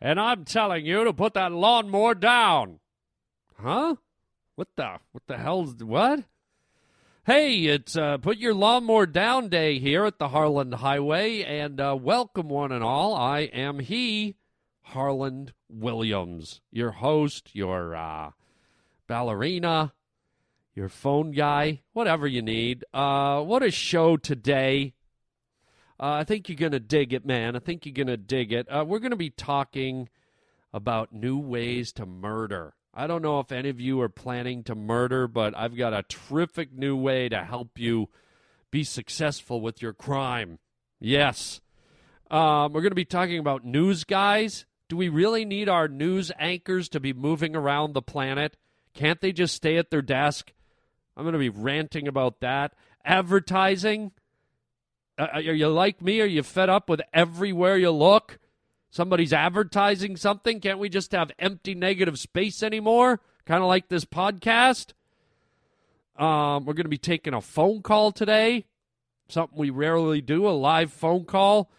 and I'm telling you to put that lawnmower down. Huh? What the what the hell's what? Hey, it's uh, put your lawnmower down day here at the Harland Highway, and uh, welcome one and all. I am he, Harland Williams, your host, your uh, ballerina, your phone guy, whatever you need. Uh, what a show today! Uh, I think you're gonna dig it, man. I think you're gonna dig it. Uh, we're gonna be talking about new ways to murder. I don't know if any of you are planning to murder, but I've got a terrific new way to help you be successful with your crime. Yes. Um, we're going to be talking about news guys. Do we really need our news anchors to be moving around the planet? Can't they just stay at their desk? I'm going to be ranting about that. Advertising. Uh, are you like me? Are you fed up with everywhere you look? Somebody's advertising something. Can't we just have empty negative space anymore? Kind of like this podcast. Um, we're going to be taking a phone call today. Something we rarely do, a live phone call.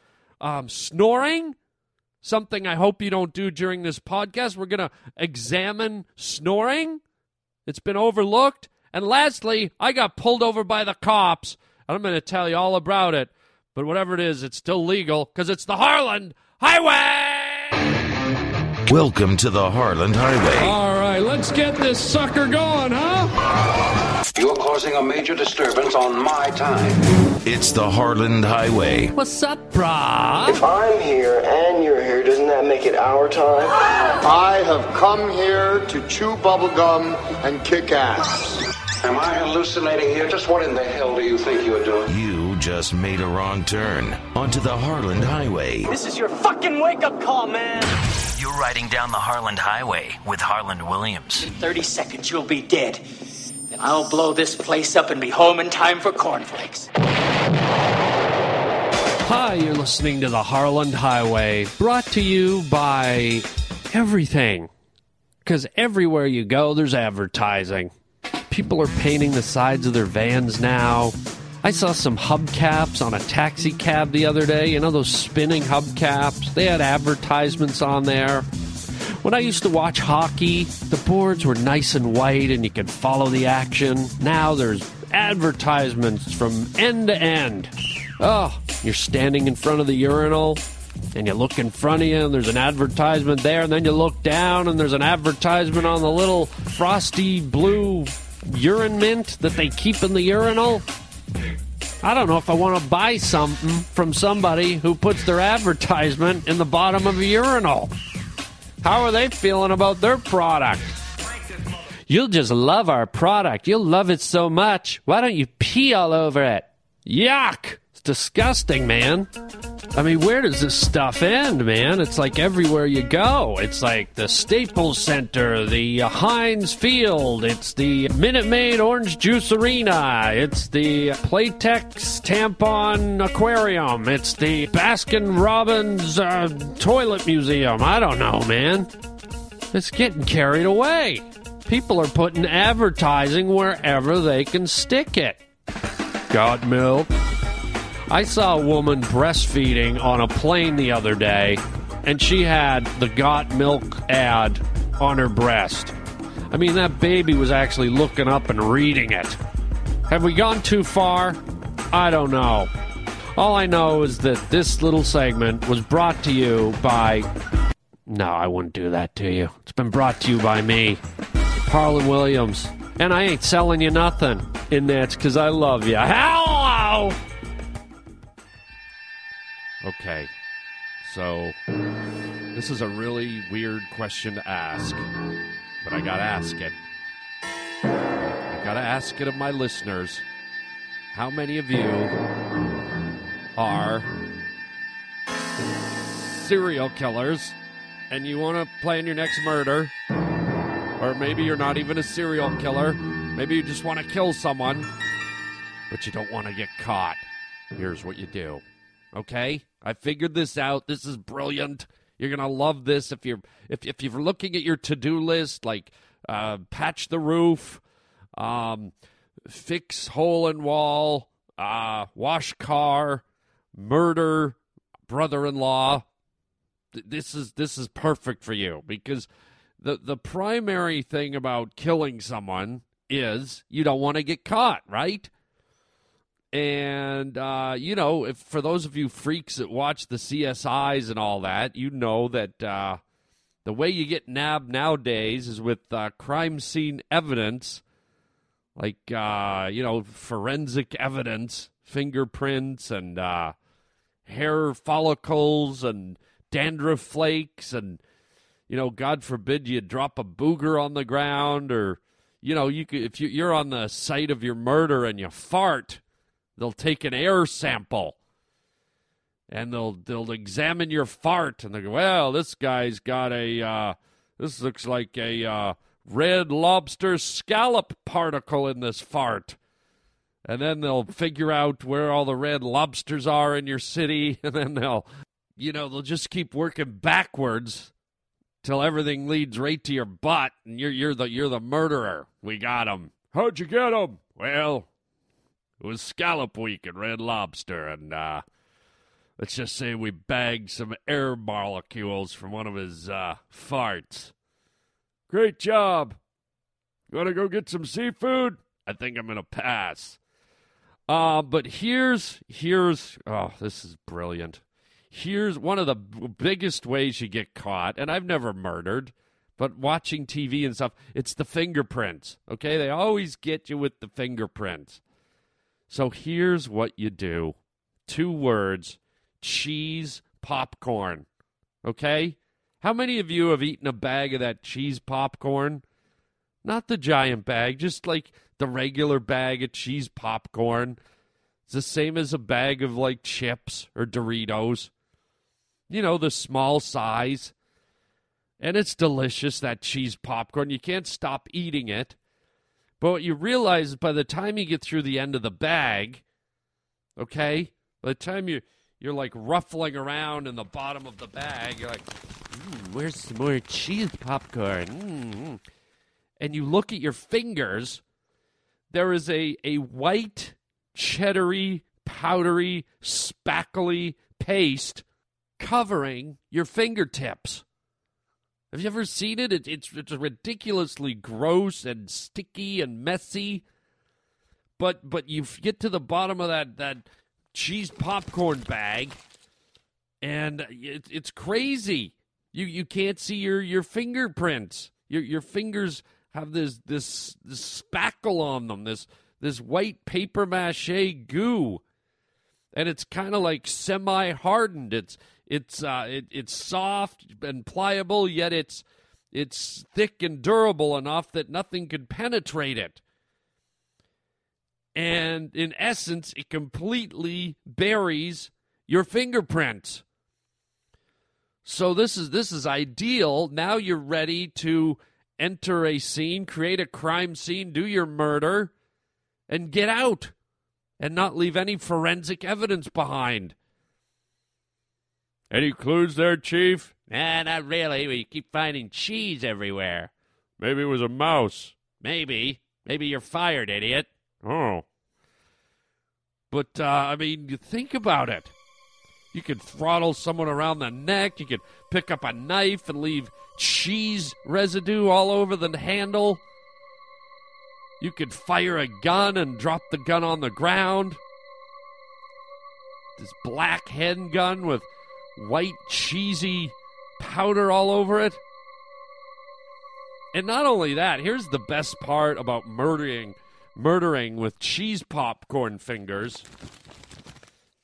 Um, snoring, something I hope you don't do during this podcast. We're going to examine snoring. It's been overlooked. And lastly, I got pulled over by the cops. And I'm going to tell you all about it. But whatever it is, it's still legal because it's the Harland Highway! Welcome to the Harland Highway. All right, let's get this sucker going, huh? You're causing a major disturbance on my time. It's the Harland Highway. What's up, brah? If I'm here and you're here, doesn't that make it our time? I have come here to chew bubblegum and kick ass. Am I hallucinating here? Just what in the hell do you think you're doing? You just made a wrong turn onto the Harland Highway. This is your fucking wake up call, man. You're riding down the Harland Highway with Harland Williams. In 30 seconds, you'll be dead. Then I'll blow this place up and be home in time for cornflakes. Hi, you're listening to the Harland Highway, brought to you by everything. Because everywhere you go, there's advertising. People are painting the sides of their vans now. I saw some hubcaps on a taxi cab the other day. You know those spinning hubcaps? They had advertisements on there. When I used to watch hockey, the boards were nice and white and you could follow the action. Now there's advertisements from end to end. Oh, you're standing in front of the urinal and you look in front of you and there's an advertisement there and then you look down and there's an advertisement on the little frosty blue urine mint that they keep in the urinal. I don't know if I want to buy something from somebody who puts their advertisement in the bottom of a urinal. How are they feeling about their product? You'll just love our product. You'll love it so much. Why don't you pee all over it? Yuck! Disgusting, man. I mean, where does this stuff end, man? It's like everywhere you go. It's like the Staples Center, the uh, Heinz Field, it's the Minute Maid Orange Juice Arena, it's the Playtex Tampon Aquarium, it's the Baskin Robbins uh, Toilet Museum. I don't know, man. It's getting carried away. People are putting advertising wherever they can stick it. Got milk? I saw a woman breastfeeding on a plane the other day, and she had the Got Milk ad on her breast. I mean, that baby was actually looking up and reading it. Have we gone too far? I don't know. All I know is that this little segment was brought to you by. No, I wouldn't do that to you. It's been brought to you by me, Harland Williams. And I ain't selling you nothing. And that's because I love you. Hello! Okay. So, this is a really weird question to ask, but I gotta ask it. I gotta ask it of my listeners. How many of you are serial killers and you want to plan your next murder? Or maybe you're not even a serial killer. Maybe you just want to kill someone, but you don't want to get caught. Here's what you do. Okay? I figured this out. This is brilliant. You're gonna love this if you're if if you're looking at your to do list, like uh, patch the roof, um, fix hole in wall, uh, wash car, murder brother in law. th- this is this is perfect for you because the the primary thing about killing someone is you don't want to get caught, right? And uh, you know, if for those of you freaks that watch the CSIs and all that, you know that uh, the way you get nabbed nowadays is with uh, crime scene evidence, like uh, you know forensic evidence, fingerprints, and uh, hair follicles, and dandruff flakes, and you know, God forbid you drop a booger on the ground, or you know, you could if you, you're on the site of your murder and you fart, they'll take an air sample and they'll they'll examine your fart and they go, well, this guy's got a uh, this looks like a uh, red lobster scallop particle in this fart, and then they'll figure out where all the red lobsters are in your city, and then they'll, you know, they'll just keep working backwards till everything leads right to your butt, and you're you're the you're the murderer. We got him. How'd you get him? Well, it was scallop week at Red Lobster, and uh, let's just say we bagged some air molecules from one of his uh, farts. Great job. You want to go get some seafood? I think I'm gonna pass. Uh, but here's here's oh, this is brilliant. Here's one of the biggest ways you get caught, and I've never murdered, but watching TV and stuff, it's the fingerprints. Okay, they always get you with the fingerprints. So here's what you do: two words, cheese popcorn. Okay, how many of you have eaten a bag of that cheese popcorn? Not the giant bag, just like the regular bag of cheese popcorn. It's the same as a bag of like chips or Doritos. You know, the small size. And it's delicious, that cheese popcorn. You can't stop eating it. But what you realize is by the time you get through the end of the bag, okay, by the time you you're like ruffling around in the bottom of the bag, you're like, mm, where's some more cheese popcorn? Mm. And you look at your fingers, there is a, a white, cheddary, powdery, spackly paste covering your fingertips. Have you ever seen it? it it's, it's ridiculously gross and sticky and messy. But but you get to the bottom of that, that cheese popcorn bag, and it, it's crazy. You you can't see your, your fingerprints. Your your fingers have this this, this spackle on them. This this white paper mache goo, and it's kind of like semi hardened. It's it's uh, it, it's soft and pliable, yet it's it's thick and durable enough that nothing could penetrate it. And in essence, it completely buries your fingerprints. So this is this is ideal. Now you're ready to enter a scene, create a crime scene, do your murder, and get out and not leave any forensic evidence behind. Any clues there, Chief? Nah, not really. We keep finding cheese everywhere. Maybe it was a mouse. Maybe. Maybe you're fired, idiot. Oh. But, uh, I mean, you think about it. You could throttle someone around the neck. You could pick up a knife and leave cheese residue all over the handle. You could fire a gun and drop the gun on the ground. This black handgun with white cheesy powder all over it. And not only that, here's the best part about murdering murdering with cheese popcorn fingers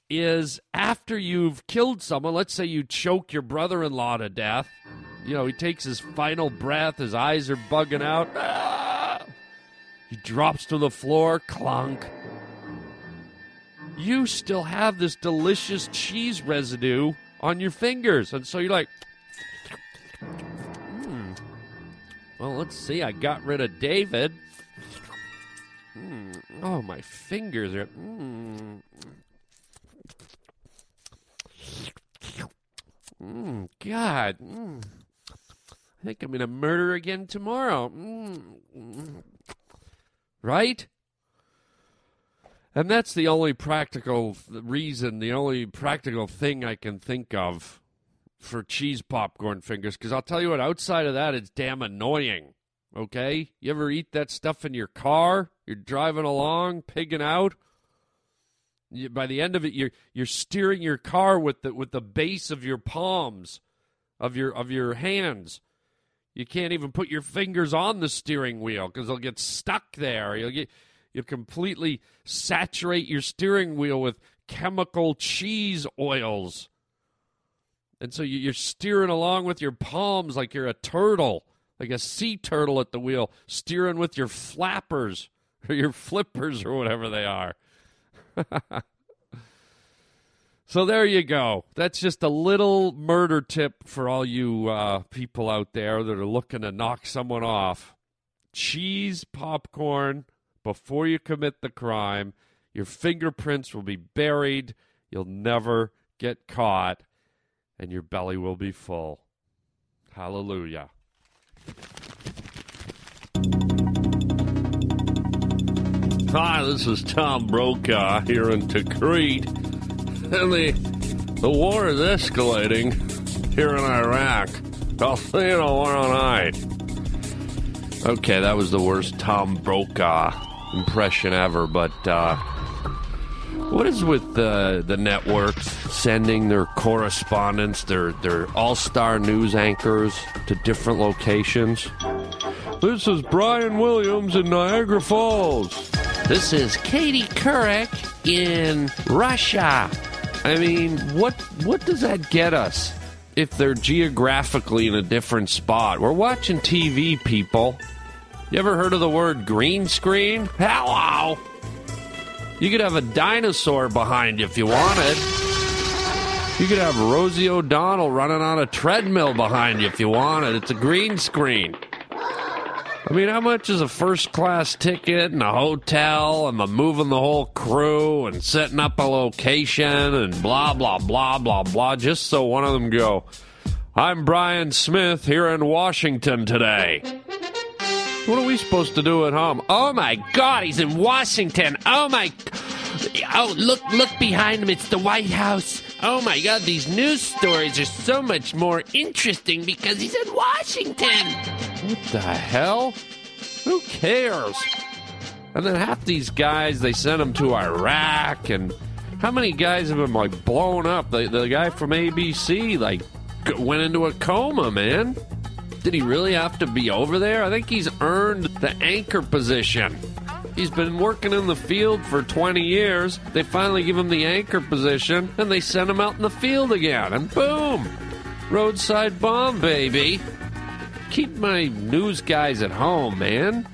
is after you've killed someone, let's say you choke your brother-in-law to death, you know, he takes his final breath, his eyes are bugging out. He drops to the floor, clunk. You still have this delicious cheese residue on your fingers. And so you're like, hmm. Well, let's see. I got rid of David. Hmm. Oh, my fingers are. Mm, God. Mm. I think I'm going to murder again tomorrow. Mm. Right? And that's the only practical reason, the only practical thing I can think of for cheese popcorn fingers because I'll tell you what, outside of that, it's damn annoying. Okay? You ever eat that stuff in your car? You're driving along, pigging out. You, by the end of it, you're you're steering your car with the with the base of your palms, of your of your hands. You can't even put your fingers on the steering wheel because they'll get stuck there. You'll get you completely saturate your steering wheel with chemical cheese oils. And so you're steering along with your palms like you're a turtle, like a sea turtle at the wheel, steering with your flappers or your flippers or whatever they are. so there you go. That's just a little murder tip for all you uh, people out there that are looking to knock someone off. Cheese popcorn before you commit the crime. Your fingerprints will be buried. You'll never get caught and your belly will be full. Hallelujah. Hi, this is Tom Brokaw here in Tikrit. And the, the war is escalating here in Iraq. I'll see you tomorrow night. Okay, that was the worst Tom Brokaw impression ever, but uh, what is with the the networks sending their correspondents, their their all star news anchors to different locations? This is Brian Williams in Niagara Falls. This is Katie Couric in Russia. I mean, what what does that get us if they're geographically in a different spot? We're watching TV, people. You ever heard of the word green screen? Hello. You could have a dinosaur behind you if you wanted. You could have Rosie O'Donnell running on a treadmill behind you if you wanted. It's a green screen. I mean, how much is a first class ticket and a hotel and the moving the whole crew and setting up a location and blah, blah, blah, blah, blah, just so one of them go, I'm Brian Smith here in Washington today. What are we supposed to do at home? Oh my God, he's in Washington. Oh my. Oh, look, look behind him. It's the White House. Oh my God, these news stories are so much more interesting because he's in Washington. What the hell? Who cares? And then half these guys, they sent them to Iraq. And how many guys have been like blown up? The, the guy from ABC, like, went into a coma, man. Did he really have to be over there? I think he's earned the anchor position. He's been working in the field for 20 years. They finally give him the anchor position, and they send him out in the field again. And boom! Roadside bomb, baby. Keep my news guys at home, man.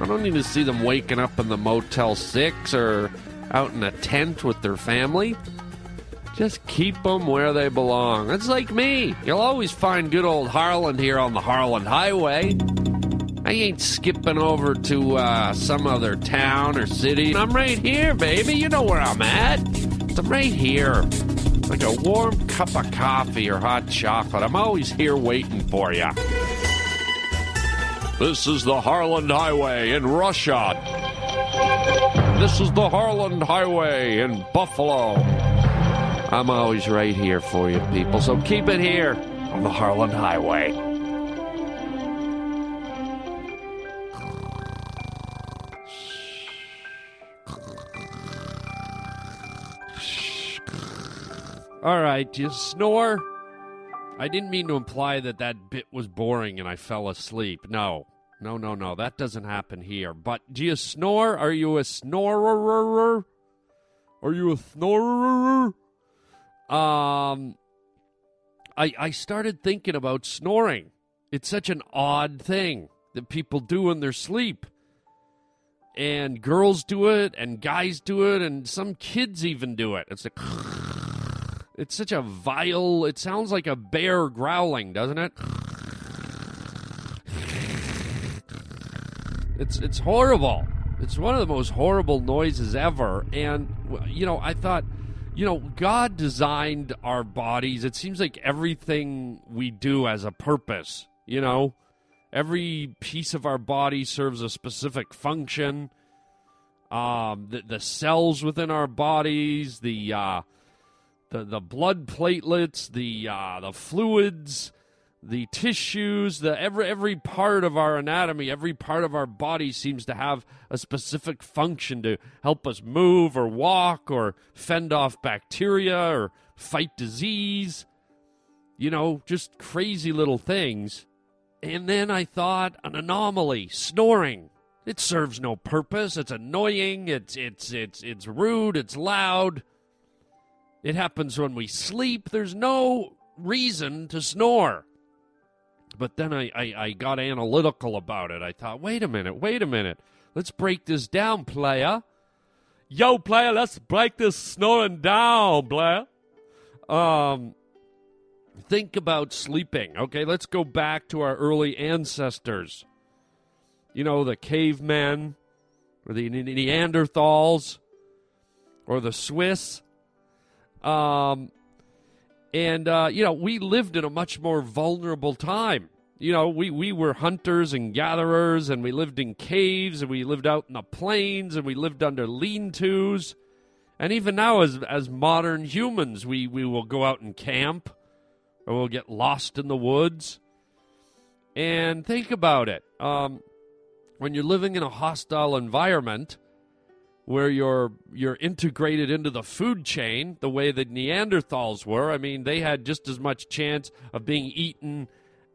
I don't need to see them waking up in the Motel 6 or out in a tent with their family. Just keep them where they belong. It's like me. You'll always find good old Harland here on the Harland Highway. I ain't skipping over to uh, some other town or city. I'm right here, baby. You know where I'm at. I'm right here. Like a warm cup of coffee or hot chocolate. I'm always here waiting for you. This is the Harland Highway in Russia. This is the Harland Highway in Buffalo. I'm always right here for you, people. So keep it here on the Harland Highway. All right, do you snore? I didn't mean to imply that that bit was boring and I fell asleep. No, no, no, no. That doesn't happen here. But do you snore? Are you a snorer? Are you a snorer? Um, I I started thinking about snoring. It's such an odd thing that people do in their sleep. And girls do it, and guys do it, and some kids even do it. It's like it's such a vile. It sounds like a bear growling, doesn't it? It's it's horrible. It's one of the most horrible noises ever. And you know, I thought, you know, God designed our bodies. It seems like everything we do has a purpose. You know, every piece of our body serves a specific function. Um, the the cells within our bodies, the uh, the, the blood platelets, the uh, the fluids, the tissues, the every every part of our anatomy, every part of our body seems to have a specific function to help us move or walk or fend off bacteria or fight disease. You know, just crazy little things. And then I thought an anomaly, snoring. It serves no purpose. It's annoying. It's it's it's it's rude. It's loud. It happens when we sleep. There's no reason to snore. But then I, I, I got analytical about it. I thought, wait a minute, wait a minute. Let's break this down, player. Yo, player, let's break this snoring down, player. Um, think about sleeping. Okay, let's go back to our early ancestors. You know, the cavemen, or the Neanderthals, or the Swiss. Um, and, uh, you know, we lived in a much more vulnerable time. You know, we, we were hunters and gatherers, and we lived in caves, and we lived out in the plains, and we lived under lean tos. And even now, as, as modern humans, we, we will go out and camp, or we'll get lost in the woods. And think about it. Um, when you're living in a hostile environment, where you're you're integrated into the food chain the way the Neanderthals were. I mean, they had just as much chance of being eaten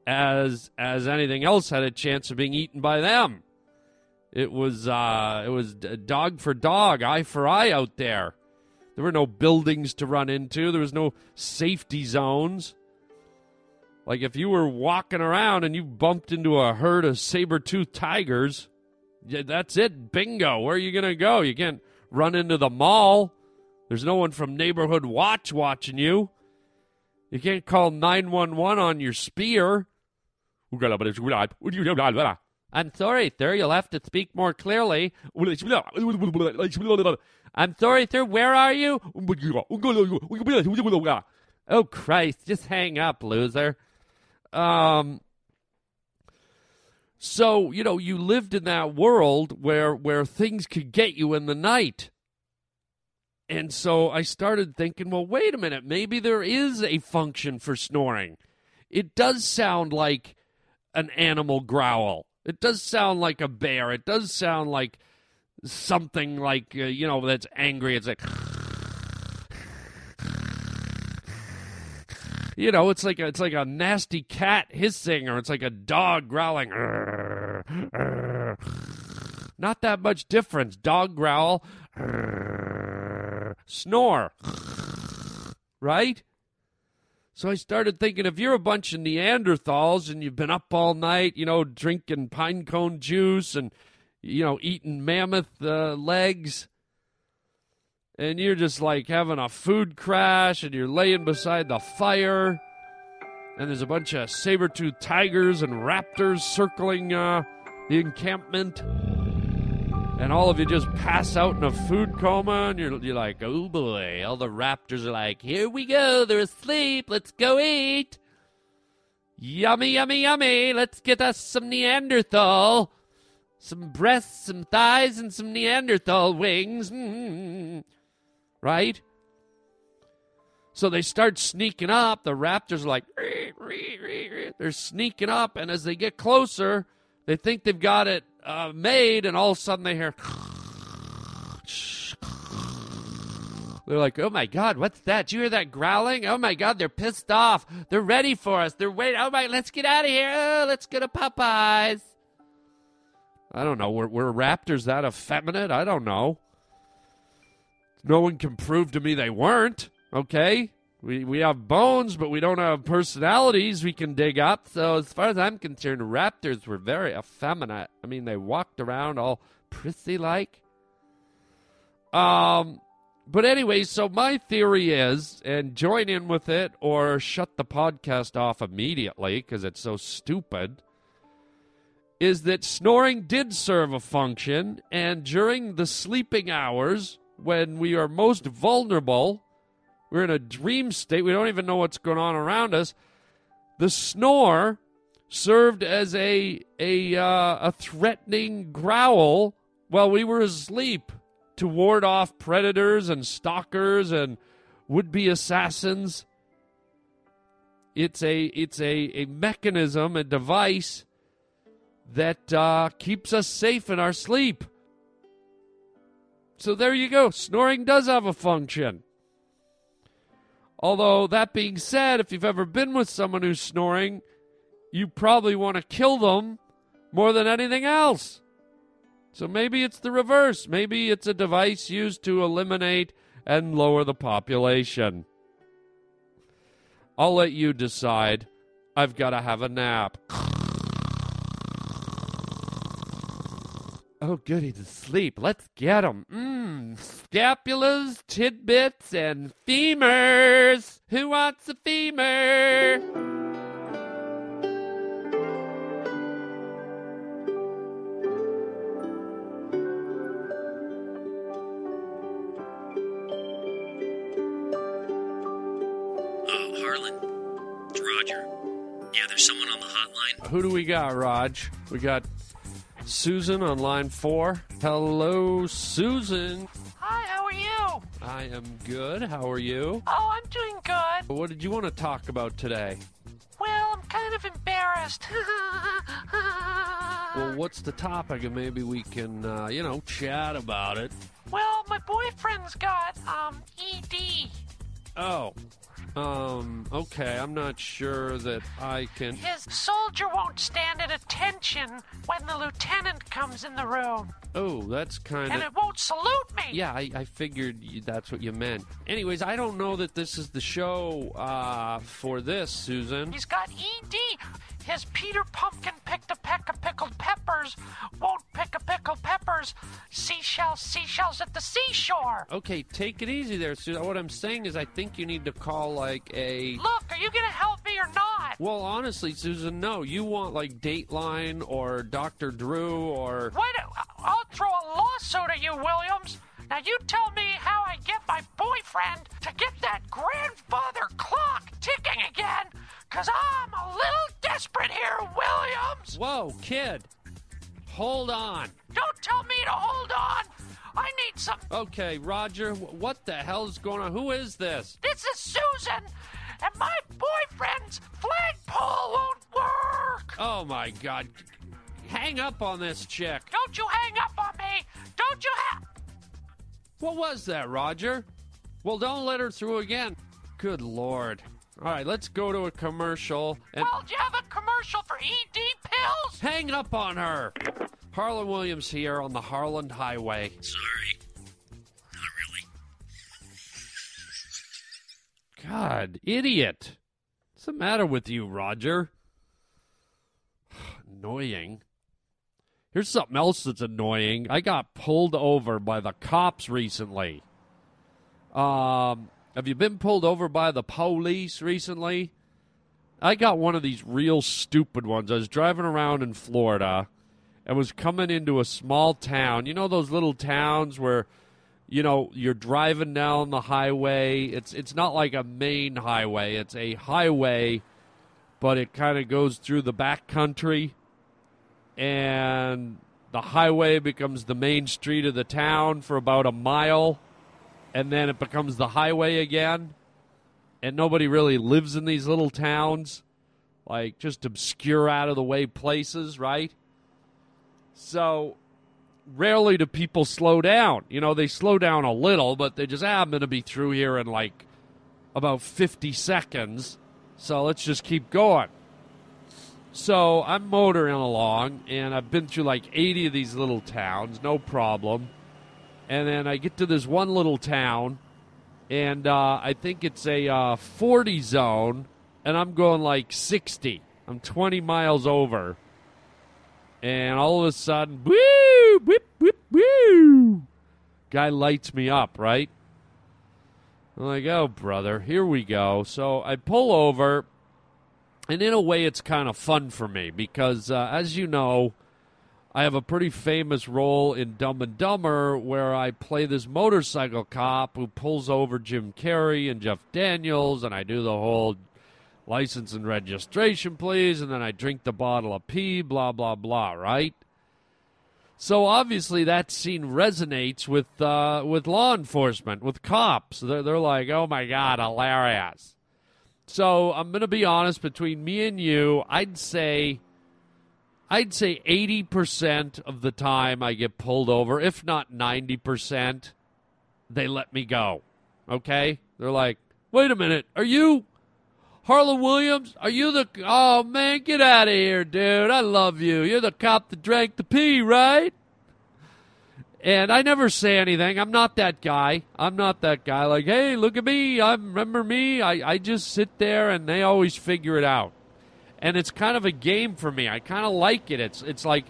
as as anything else had a chance of being eaten by them. It was uh, it was dog for dog, eye for eye out there. There were no buildings to run into. There was no safety zones. Like if you were walking around and you bumped into a herd of saber-toothed tigers, that's it. Bingo. Where are you going to go? You can't run into the mall. There's no one from Neighborhood Watch watching you. You can't call 911 on your spear. I'm sorry, sir. You'll have to speak more clearly. I'm sorry, sir. Where are you? Oh, Christ. Just hang up, loser. Um, so, you know, you lived in that world where where things could get you in the night. And so I started thinking, well, wait a minute, maybe there is a function for snoring. It does sound like an animal growl. It does sound like a bear. It does sound like something like, uh, you know, that's angry. It's like you know, it's like a, it's like a nasty cat hissing, or it's like a dog growling. Not that much difference. Dog growl, snore, right? So I started thinking if you're a bunch of Neanderthals and you've been up all night, you know, drinking pine cone juice and, you know, eating mammoth uh, legs, and you're just like having a food crash and you're laying beside the fire and there's a bunch of saber-toothed tigers and raptors circling uh, the encampment. And all of you just pass out in a food coma and you're, you're like oh boy. All the raptors are like here we go. They're asleep. Let's go eat. Yummy yummy yummy. Let's get us some neanderthal. Some breasts some thighs and some neanderthal wings. Mm-hmm right? So they start sneaking up. The raptors are like, they're sneaking up, and as they get closer, they think they've got it uh, made, and all of a sudden they hear. They're like, oh my God, what's that? Do you hear that growling? Oh my God, they're pissed off. They're ready for us. They're waiting. Oh my, let's get out of here. Oh, let's go to Popeyes. I don't know. Were, were raptors that effeminate? I don't know. No one can prove to me they weren't. Okay, we we have bones, but we don't have personalities we can dig up. So as far as I'm concerned, raptors were very effeminate. I mean, they walked around all prissy like. Um, but anyway, so my theory is, and join in with it or shut the podcast off immediately because it's so stupid. Is that snoring did serve a function, and during the sleeping hours, when we are most vulnerable, we're in a dream state, we don't even know what's going on around us. The snore served as a a uh, a threatening growl while we were asleep to ward off predators and stalkers and would be assassins. It's a it's a, a mechanism, a device that uh, keeps us safe in our sleep. So there you go. Snoring does have a function. Although, that being said, if you've ever been with someone who's snoring, you probably want to kill them more than anything else. So maybe it's the reverse. Maybe it's a device used to eliminate and lower the population. I'll let you decide. I've got to have a nap. Oh, goody, to sleep. Let's get 'em. Mmm, scapulas, tidbits, and femurs. Who wants a femur? Oh, Harland. It's Roger. Yeah, there's someone on the hotline. Who do we got, Raj? We got Susan on line four. Hello, Susan. Hi, how are you? I am good. How are you? Oh, I'm doing good. What did you want to talk about today? Well, I'm kind of embarrassed. Well, what's the topic? And maybe we can, uh, you know, chat about it. well, my boyfriend's got um ED. Oh, um, okay. I'm not sure that I can. His soldier won't stand at attention when the lieutenant comes in the room, Oh, that's kind and of. it won't salute me. Yeah, I, I figured you, that's what you meant. Anyways, I don't know that this is the show uh, for this, Susan. He's got ED. His Peter Pumpkin picked a peck of pickled peppers. Won't pick a pickled peppers. Seashells, seashells at the seashore. Okay, take it easy there, Susan. What I'm saying is, I think you need to call like a. Look, are you gonna help me or not? Well, honestly, Susan, no. You want like Dateline or Dr. Drew or. Wait, I'll throw a lawsuit at you, Williams. Now you tell me how I get my boyfriend to get that grandfather clock ticking again, cause I'm a little desperate here, Williams. Whoa, kid. Hold on. Don't tell me to hold on. I need some. Okay, Roger, what the hell is going on? Who is this? This is Susan, and my boyfriend's flagpole won't work. Oh my god. Hang up on this chick. Don't you hang up What was that, Roger? Well, don't let her through again. Good lord. All right, let's go to a commercial and Well, do you have a commercial for ED pills? hang up on her. Harland Williams here on the Harland Highway. Sorry. Not really. God, idiot. What's the matter with you, Roger? annoying. Here's something else that's annoying. I got pulled over by the cops recently. Um, have you been pulled over by the police recently? I got one of these real stupid ones. I was driving around in Florida and was coming into a small town. You know those little towns where you know you're driving down the highway. It's it's not like a main highway. It's a highway but it kind of goes through the back country and the highway becomes the main street of the town for about a mile and then it becomes the highway again. And nobody really lives in these little towns like just obscure out of the way places right? So rarely do people slow down. You know they slow down a little but they just ah, i'm going to be through here in like about 50 seconds so let's just keep going so I'm motoring along, and I've been through like 80 of these little towns, no problem. And then I get to this one little town, and uh, I think it's a uh, 40 zone, and I'm going like 60. I'm 20 miles over. And all of a sudden, woo, whip, whip, woo. Guy lights me up, right? I'm like, oh, brother, here we go. So I pull over, and in a way, it's kind of fun for me because, uh, as you know, I have a pretty famous role in Dumb and Dumber where I play this motorcycle cop who pulls over Jim Carrey and Jeff Daniels, and I do the whole license and registration, please, and then I drink the bottle of pee, blah, blah, blah, right? So obviously that scene resonates with uh, with law enforcement, with cops. They're, they're like, oh my God, hilarious. So I'm going to be honest, between me and you, I'd say. I'd say 80% of the time I get pulled over, if not 90%, they let me go. Okay? They're like, wait a minute, are you Harland Williams? Are you the. Oh, man, get out of here, dude. I love you. You're the cop that drank the pee, right? And I never say anything. I'm not that guy. I'm not that guy. Like, hey, look at me. I remember me. I, I just sit there and they always figure it out. And it's kind of a game for me. I kind of like it. It's it's like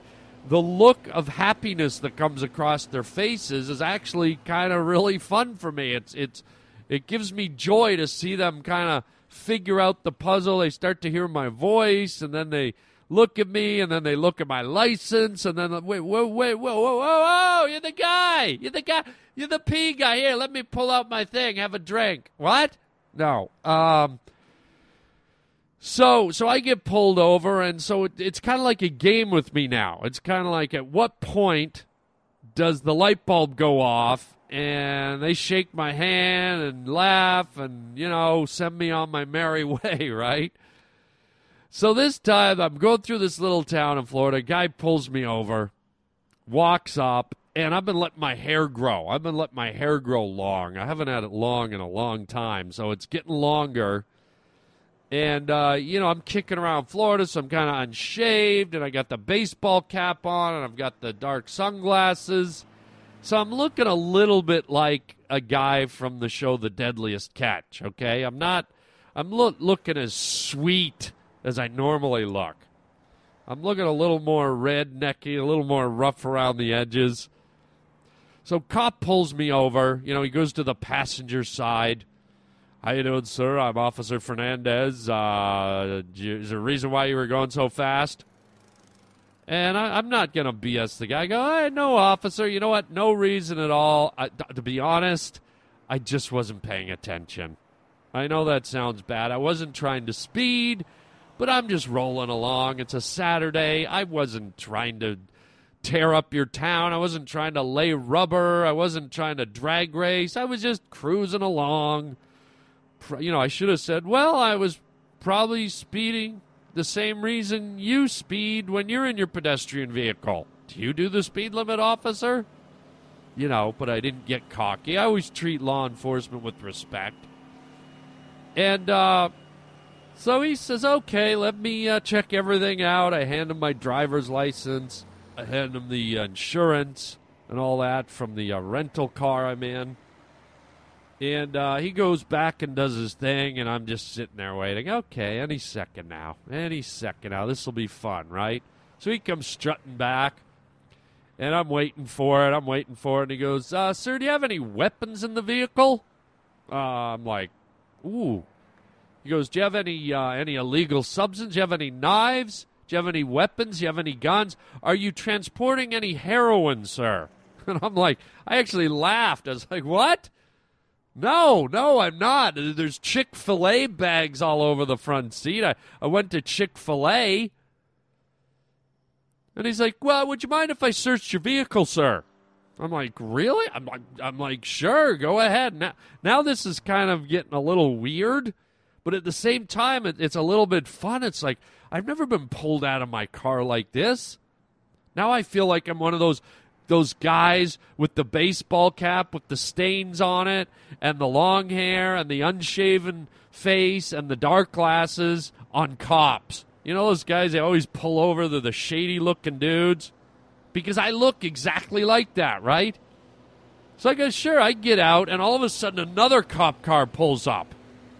the look of happiness that comes across their faces is actually kind of really fun for me. It's it's it gives me joy to see them kind of figure out the puzzle. They start to hear my voice, and then they look at me, and then they look at my license, and then wait, wait, wait, whoa, whoa, whoa, whoa! You're the guy. You're the guy. You're the P guy. Here, let me pull out my thing. Have a drink. What? No. Um. So, so I get pulled over, and so it, it's kind of like a game with me now. It's kind of like at what point does the light bulb go off, and they shake my hand and laugh, and you know, send me on my merry way, right? So this time, I'm going through this little town in Florida. Guy pulls me over, walks up, and I've been letting my hair grow. I've been letting my hair grow long. I haven't had it long in a long time, so it's getting longer. And, uh, you know, I'm kicking around Florida, so I'm kind of unshaved, and I got the baseball cap on, and I've got the dark sunglasses. So I'm looking a little bit like a guy from the show The Deadliest Catch, okay? I'm not, I'm lo- looking as sweet as I normally look. I'm looking a little more rednecky, a little more rough around the edges. So cop pulls me over. You know, he goes to the passenger side. How you doing, sir? I'm Officer Fernandez. Uh, is there a reason why you were going so fast? And I, am not going to BS the guy. I go, hey, no, officer. You know what? No reason at all. I, to be honest, I just wasn't paying attention. I know that sounds bad. I wasn't trying to speed, but I'm just rolling along. It's a Saturday. I wasn't trying to tear up your town. I wasn't trying to lay rubber. I wasn't trying to drag race. I was just cruising along you know, I should have said, well, I was probably speeding the same reason you speed when you're in your pedestrian vehicle. Do you do the speed limit, officer? You know, but I didn't get cocky. I always treat law enforcement with respect. And uh, so he says, okay, let me uh, check everything out. I hand him my driver's license, I hand him the insurance and all that from the uh, rental car I'm in. And uh, he goes back and does his thing, and I'm just sitting there waiting. Okay, any second now. Any second now. This will be fun, right? So he comes strutting back, and I'm waiting for it. I'm waiting for it. And he goes, uh, Sir, do you have any weapons in the vehicle? Uh, I'm like, Ooh. He goes, Do you have any, uh, any illegal substance? Do you have any knives? Do you have any weapons? Do you have any guns? Are you transporting any heroin, sir? And I'm like, I actually laughed. I was like, What? No, no, I'm not. There's Chick fil A bags all over the front seat. I, I went to Chick fil A. And he's like, Well, would you mind if I searched your vehicle, sir? I'm like, Really? I'm like, I'm like, Sure, go ahead. Now, now this is kind of getting a little weird, but at the same time, it, it's a little bit fun. It's like, I've never been pulled out of my car like this. Now I feel like I'm one of those those guys with the baseball cap with the stains on it and the long hair and the unshaven face and the dark glasses on cops. You know those guys they always pull over they're the shady looking dudes because I look exactly like that, right? So I go, sure, I get out, and all of a sudden another cop car pulls up.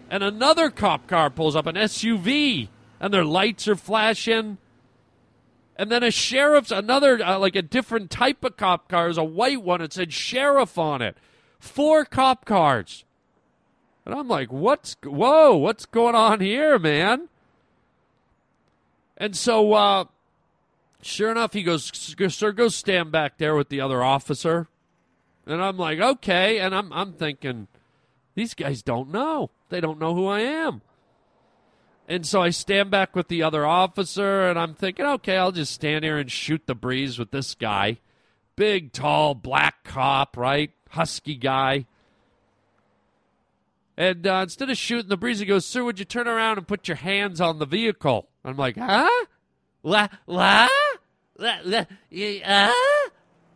And another cop car pulls up, an SUV, and their lights are flashing and then a sheriff's another uh, like a different type of cop car is a white one. It said sheriff on it. Four cop cars. And I'm like, what's whoa, what's going on here, man? And so uh sure enough he goes sir go stand back there with the other officer. And I'm like, okay, and I'm I'm thinking these guys don't know. They don't know who I am. And so I stand back with the other officer, and I'm thinking, okay, I'll just stand here and shoot the breeze with this guy. big, tall, black cop, right? Husky guy. And uh, instead of shooting the breeze, he goes, Sir, would you turn around and put your hands on the vehicle? I'm like, Huh? La, la? La, la, uh?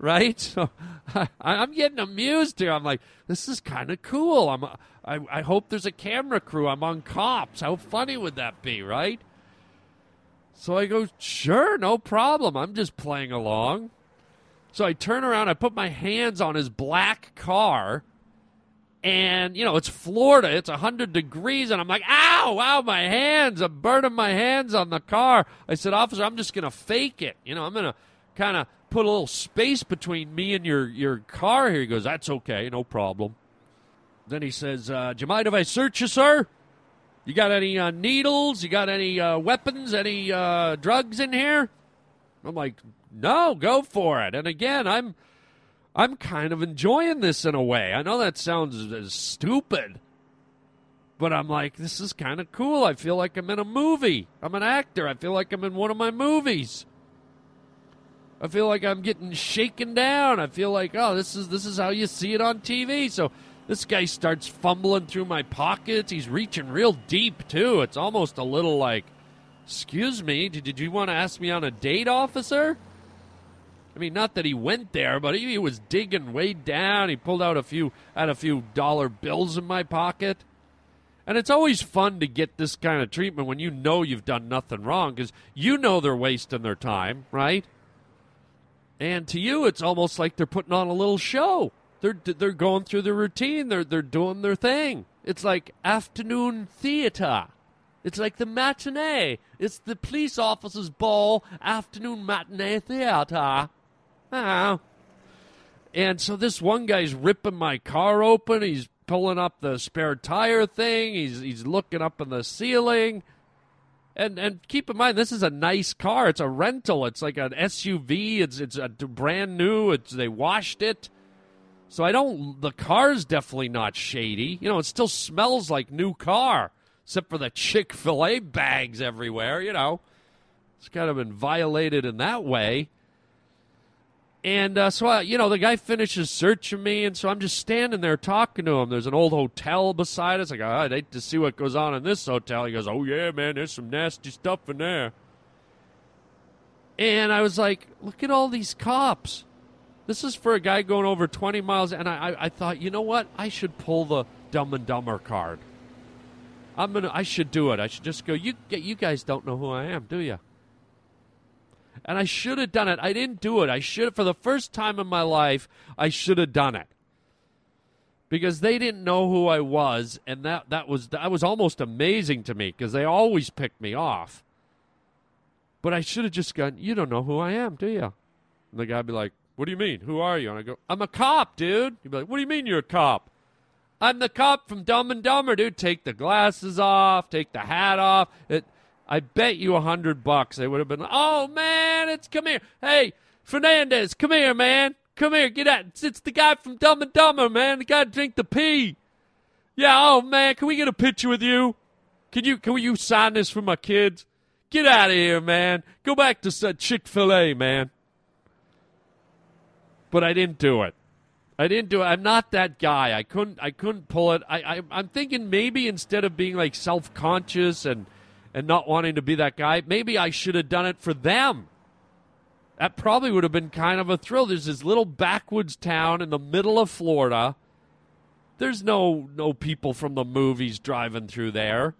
Right? So I, I'm getting amused here. I'm like, this is kind of cool. I'm, I, I hope there's a camera crew. I'm on cops. How funny would that be, right? So I go, sure, no problem. I'm just playing along. So I turn around, I put my hands on his black car, and you know it's Florida, it's hundred degrees, and I'm like, ow, ow, my hands! I'm burning my hands on the car. I said, officer, I'm just gonna fake it. You know, I'm gonna kind of put a little space between me and your your car here. He goes, that's okay, no problem. Then he says, uh, do you mind if I search you, sir? You got any uh, needles? You got any uh, weapons? Any uh, drugs in here? I'm like, no, go for it. And again, I'm I'm kind of enjoying this in a way. I know that sounds stupid, but I'm like, this is kind of cool. I feel like I'm in a movie. I'm an actor. I feel like I'm in one of my movies. I feel like I'm getting shaken down. I feel like, oh, this is this is how you see it on TV. So this guy starts fumbling through my pockets. He's reaching real deep too. It's almost a little like, excuse me, did, did you want to ask me on a date, officer? I mean, not that he went there, but he, he was digging way down. He pulled out a few, had a few dollar bills in my pocket. And it's always fun to get this kind of treatment when you know you've done nothing wrong because you know they're wasting their time, right? And to you, it's almost like they're putting on a little show. They're they're going through their routine. They're they're doing their thing. It's like afternoon theater. It's like the matinee. It's the police officers' ball afternoon matinee theater. Oh. And so this one guy's ripping my car open. He's pulling up the spare tire thing. He's he's looking up in the ceiling. And and keep in mind, this is a nice car. It's a rental. It's like an SUV. It's it's a brand new. It's they washed it. So I don't. The car's definitely not shady. You know, it still smells like new car, except for the Chick Fil A bags everywhere. You know, it's kind of been violated in that way. And uh, so, I, you know, the guy finishes searching me, and so I'm just standing there talking to him. There's an old hotel beside us. I go, oh, I'd hate to see what goes on in this hotel. He goes, Oh, yeah, man, there's some nasty stuff in there. And I was like, Look at all these cops. This is for a guy going over 20 miles. And I, I, I thought, you know what? I should pull the Dumb and Dumber card. I'm gonna. I should do it. I should just go. You, you guys don't know who I am, do you? And I should have done it. I didn't do it. I should for the first time in my life, I should have done it. Because they didn't know who I was and that that was that was almost amazing to me because they always picked me off. But I should have just gone, "You don't know who I am, do you?" And the guy'd be like, "What do you mean? Who are you?" And I go, "I'm a cop, dude." He'd be like, "What do you mean you're a cop?" I'm the cop from Dumb and Dumber, dude. Take the glasses off, take the hat off. It, I bet you a hundred bucks they would have been. Oh man, it's come here. Hey, Fernandez, come here, man. Come here, get out. It's, it's the guy from Dumb and Dumber, man. The guy drink the pee. Yeah. Oh man, can we get a picture with you? Can you can you sign this for my kids? Get out of here, man. Go back to uh, Chick Fil A, man. But I didn't do it. I didn't do it. I'm not that guy. I couldn't. I couldn't pull it. I, I I'm thinking maybe instead of being like self conscious and and not wanting to be that guy, maybe I should have done it for them. That probably would have been kind of a thrill. There's this little backwoods town in the middle of Florida. There's no no people from the movies driving through there.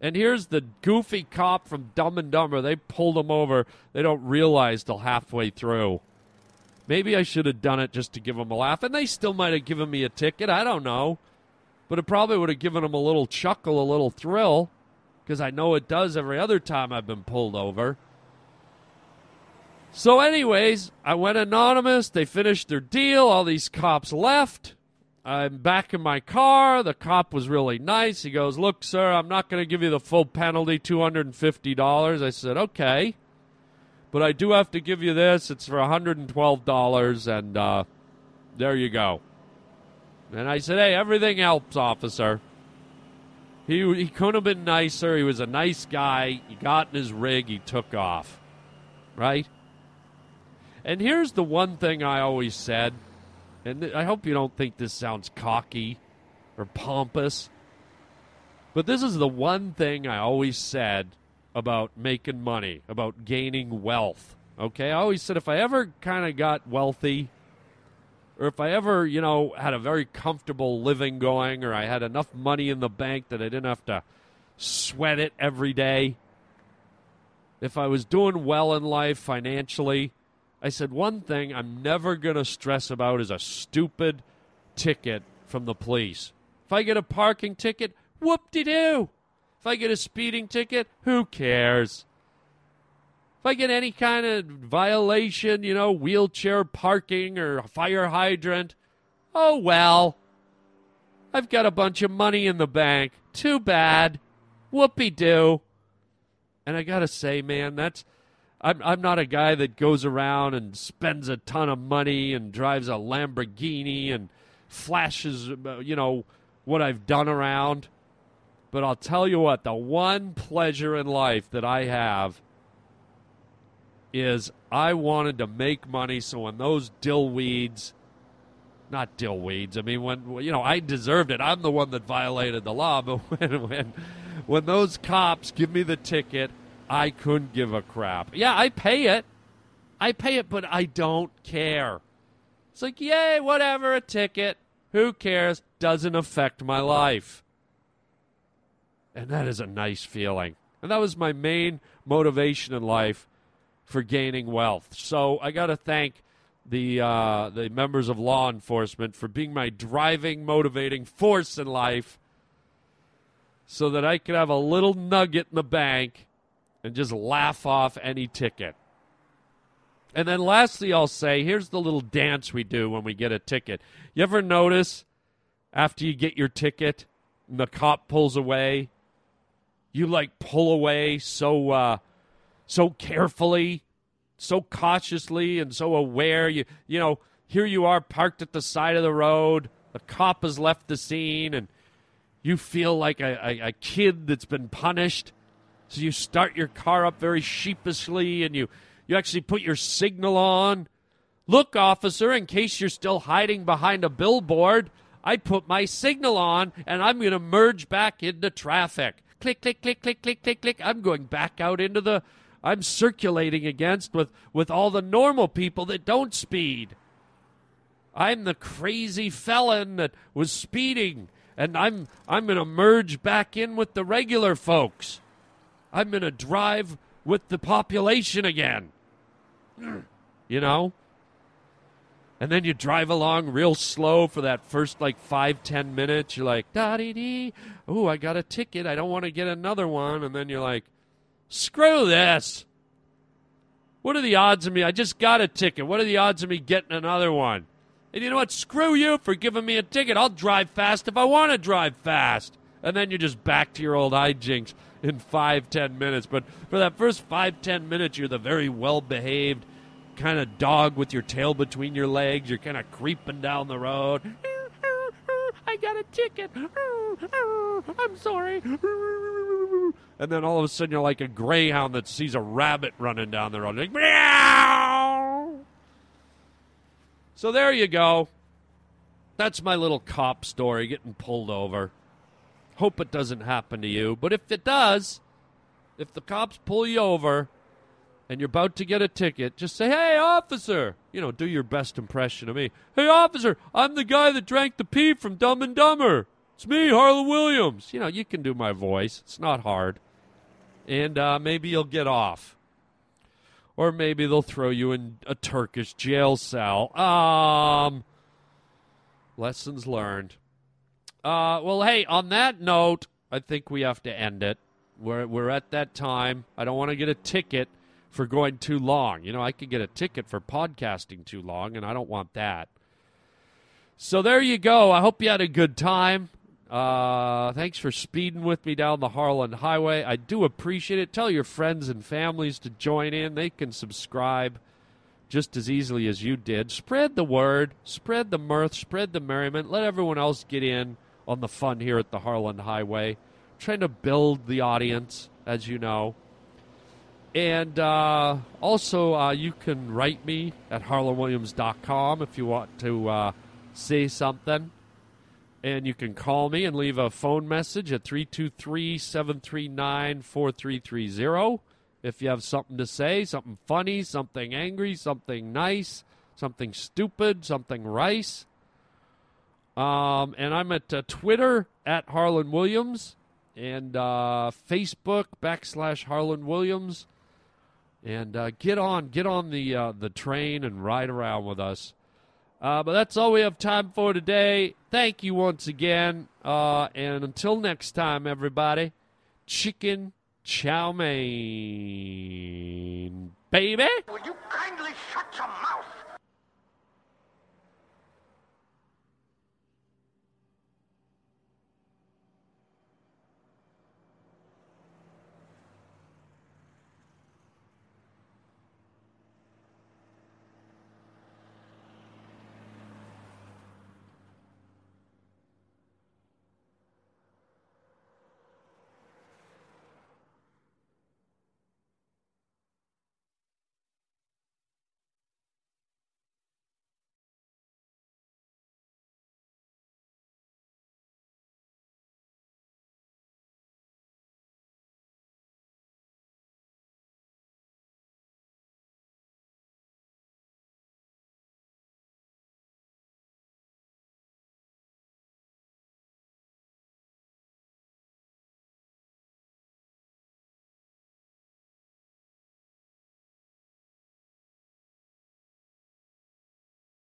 And here's the goofy cop from Dumb and Dumber. They pulled him over. They don't realize till halfway through. Maybe I should have done it just to give them a laugh. And they still might have given me a ticket. I don't know. But it probably would have given them a little chuckle, a little thrill because I know it does every other time I've been pulled over. So, anyways, I went anonymous. They finished their deal. All these cops left. I'm back in my car. The cop was really nice. He goes, Look, sir, I'm not going to give you the full penalty, $250. I said, Okay. But I do have to give you this. It's for $112, and uh, there you go. And I said, Hey, everything helps, officer. He, he couldn't have been nicer. He was a nice guy. He got in his rig. He took off. Right? And here's the one thing I always said, and I hope you don't think this sounds cocky or pompous, but this is the one thing I always said about making money, about gaining wealth. Okay, I always said if I ever kind of got wealthy, or if I ever, you know, had a very comfortable living going, or I had enough money in the bank that I didn't have to sweat it every day, if I was doing well in life financially, I said one thing I'm never going to stress about is a stupid ticket from the police. If I get a parking ticket, whoop de doo. If I get a speeding ticket, who cares? If I get any kind of violation, you know, wheelchair parking or fire hydrant, oh well. I've got a bunch of money in the bank. Too bad. Whoopie doo. And I gotta say, man, that's I'm I'm not a guy that goes around and spends a ton of money and drives a Lamborghini and flashes, uh, you know, what I've done around. But I'll tell you what, the one pleasure in life that I have is I wanted to make money so when those dill weeds not dill weeds. I mean when you know, I deserved it. I'm the one that violated the law, but when when when those cops give me the ticket, I couldn't give a crap. Yeah, I pay it. I pay it, but I don't care. It's like, yay, whatever, a ticket. Who cares? Doesn't affect my life. And that is a nice feeling. And that was my main motivation in life for gaining wealth. So I got to thank the uh, the members of law enforcement for being my driving, motivating force in life, so that I could have a little nugget in the bank and just laugh off any ticket. And then lastly, I'll say here's the little dance we do when we get a ticket. You ever notice after you get your ticket and the cop pulls away, you like pull away so uh, so carefully, so cautiously, and so aware. You you know here you are parked at the side of the road. The cop has left the scene, and you feel like a, a, a kid that's been punished. So you start your car up very sheepishly, and you you actually put your signal on. Look, officer, in case you're still hiding behind a billboard, I put my signal on and I'm going to merge back into traffic. Click, click, click, click, click, click, click. I'm going back out into the. I'm circulating against with, with all the normal people that don't speed. I'm the crazy felon that was speeding, and I'm I'm going to merge back in with the regular folks. I'm going to drive with the population again. You know? And then you drive along real slow for that first like five, ten minutes. You're like, da dee dee. Ooh, I got a ticket. I don't want to get another one. And then you're like, screw this. What are the odds of me? I just got a ticket. What are the odds of me getting another one? And you know what? Screw you for giving me a ticket. I'll drive fast if I want to drive fast. And then you're just back to your old hijinks in five, ten minutes. But for that first five, ten minutes, you're the very well behaved kind of dog with your tail between your legs. You're kind of creeping down the road. I got a ticket. I'm sorry. And then all of a sudden, you're like a greyhound that sees a rabbit running down the road. Like, meow. So there you go. That's my little cop story getting pulled over. Hope it doesn't happen to you. But if it does, if the cops pull you over and you're about to get a ticket, just say, hey, officer. You know, do your best impression of me. Hey, officer, I'm the guy that drank the pee from Dumb and Dumber. It's me, Harland Williams. You know, you can do my voice, it's not hard. And uh, maybe you'll get off. Or maybe they'll throw you in a Turkish jail cell. Um, lessons learned. Uh, well, hey, on that note, I think we have to end it. We're, we're at that time. I don't want to get a ticket for going too long. You know, I could get a ticket for podcasting too long, and I don't want that. So there you go. I hope you had a good time. Uh, thanks for speeding with me down the Harland Highway. I do appreciate it. Tell your friends and families to join in. They can subscribe just as easily as you did. Spread the word, spread the mirth, spread the merriment. Let everyone else get in on the fun here at the Harland Highway. trying to build the audience, as you know. And uh, also, uh, you can write me at harlandwilliams.com if you want to uh, say something. And you can call me and leave a phone message at 323 739 4330 if you have something to say, something funny, something angry, something nice, something stupid, something rice. Um, and I'm at uh, Twitter at Harland Williams and uh, Facebook backslash Harland Williams. And uh, get on, get on the uh, the train and ride around with us. Uh, but that's all we have time for today. Thank you once again, uh, and until next time, everybody. Chicken chow mein, baby. Will you kindly shut your mouth?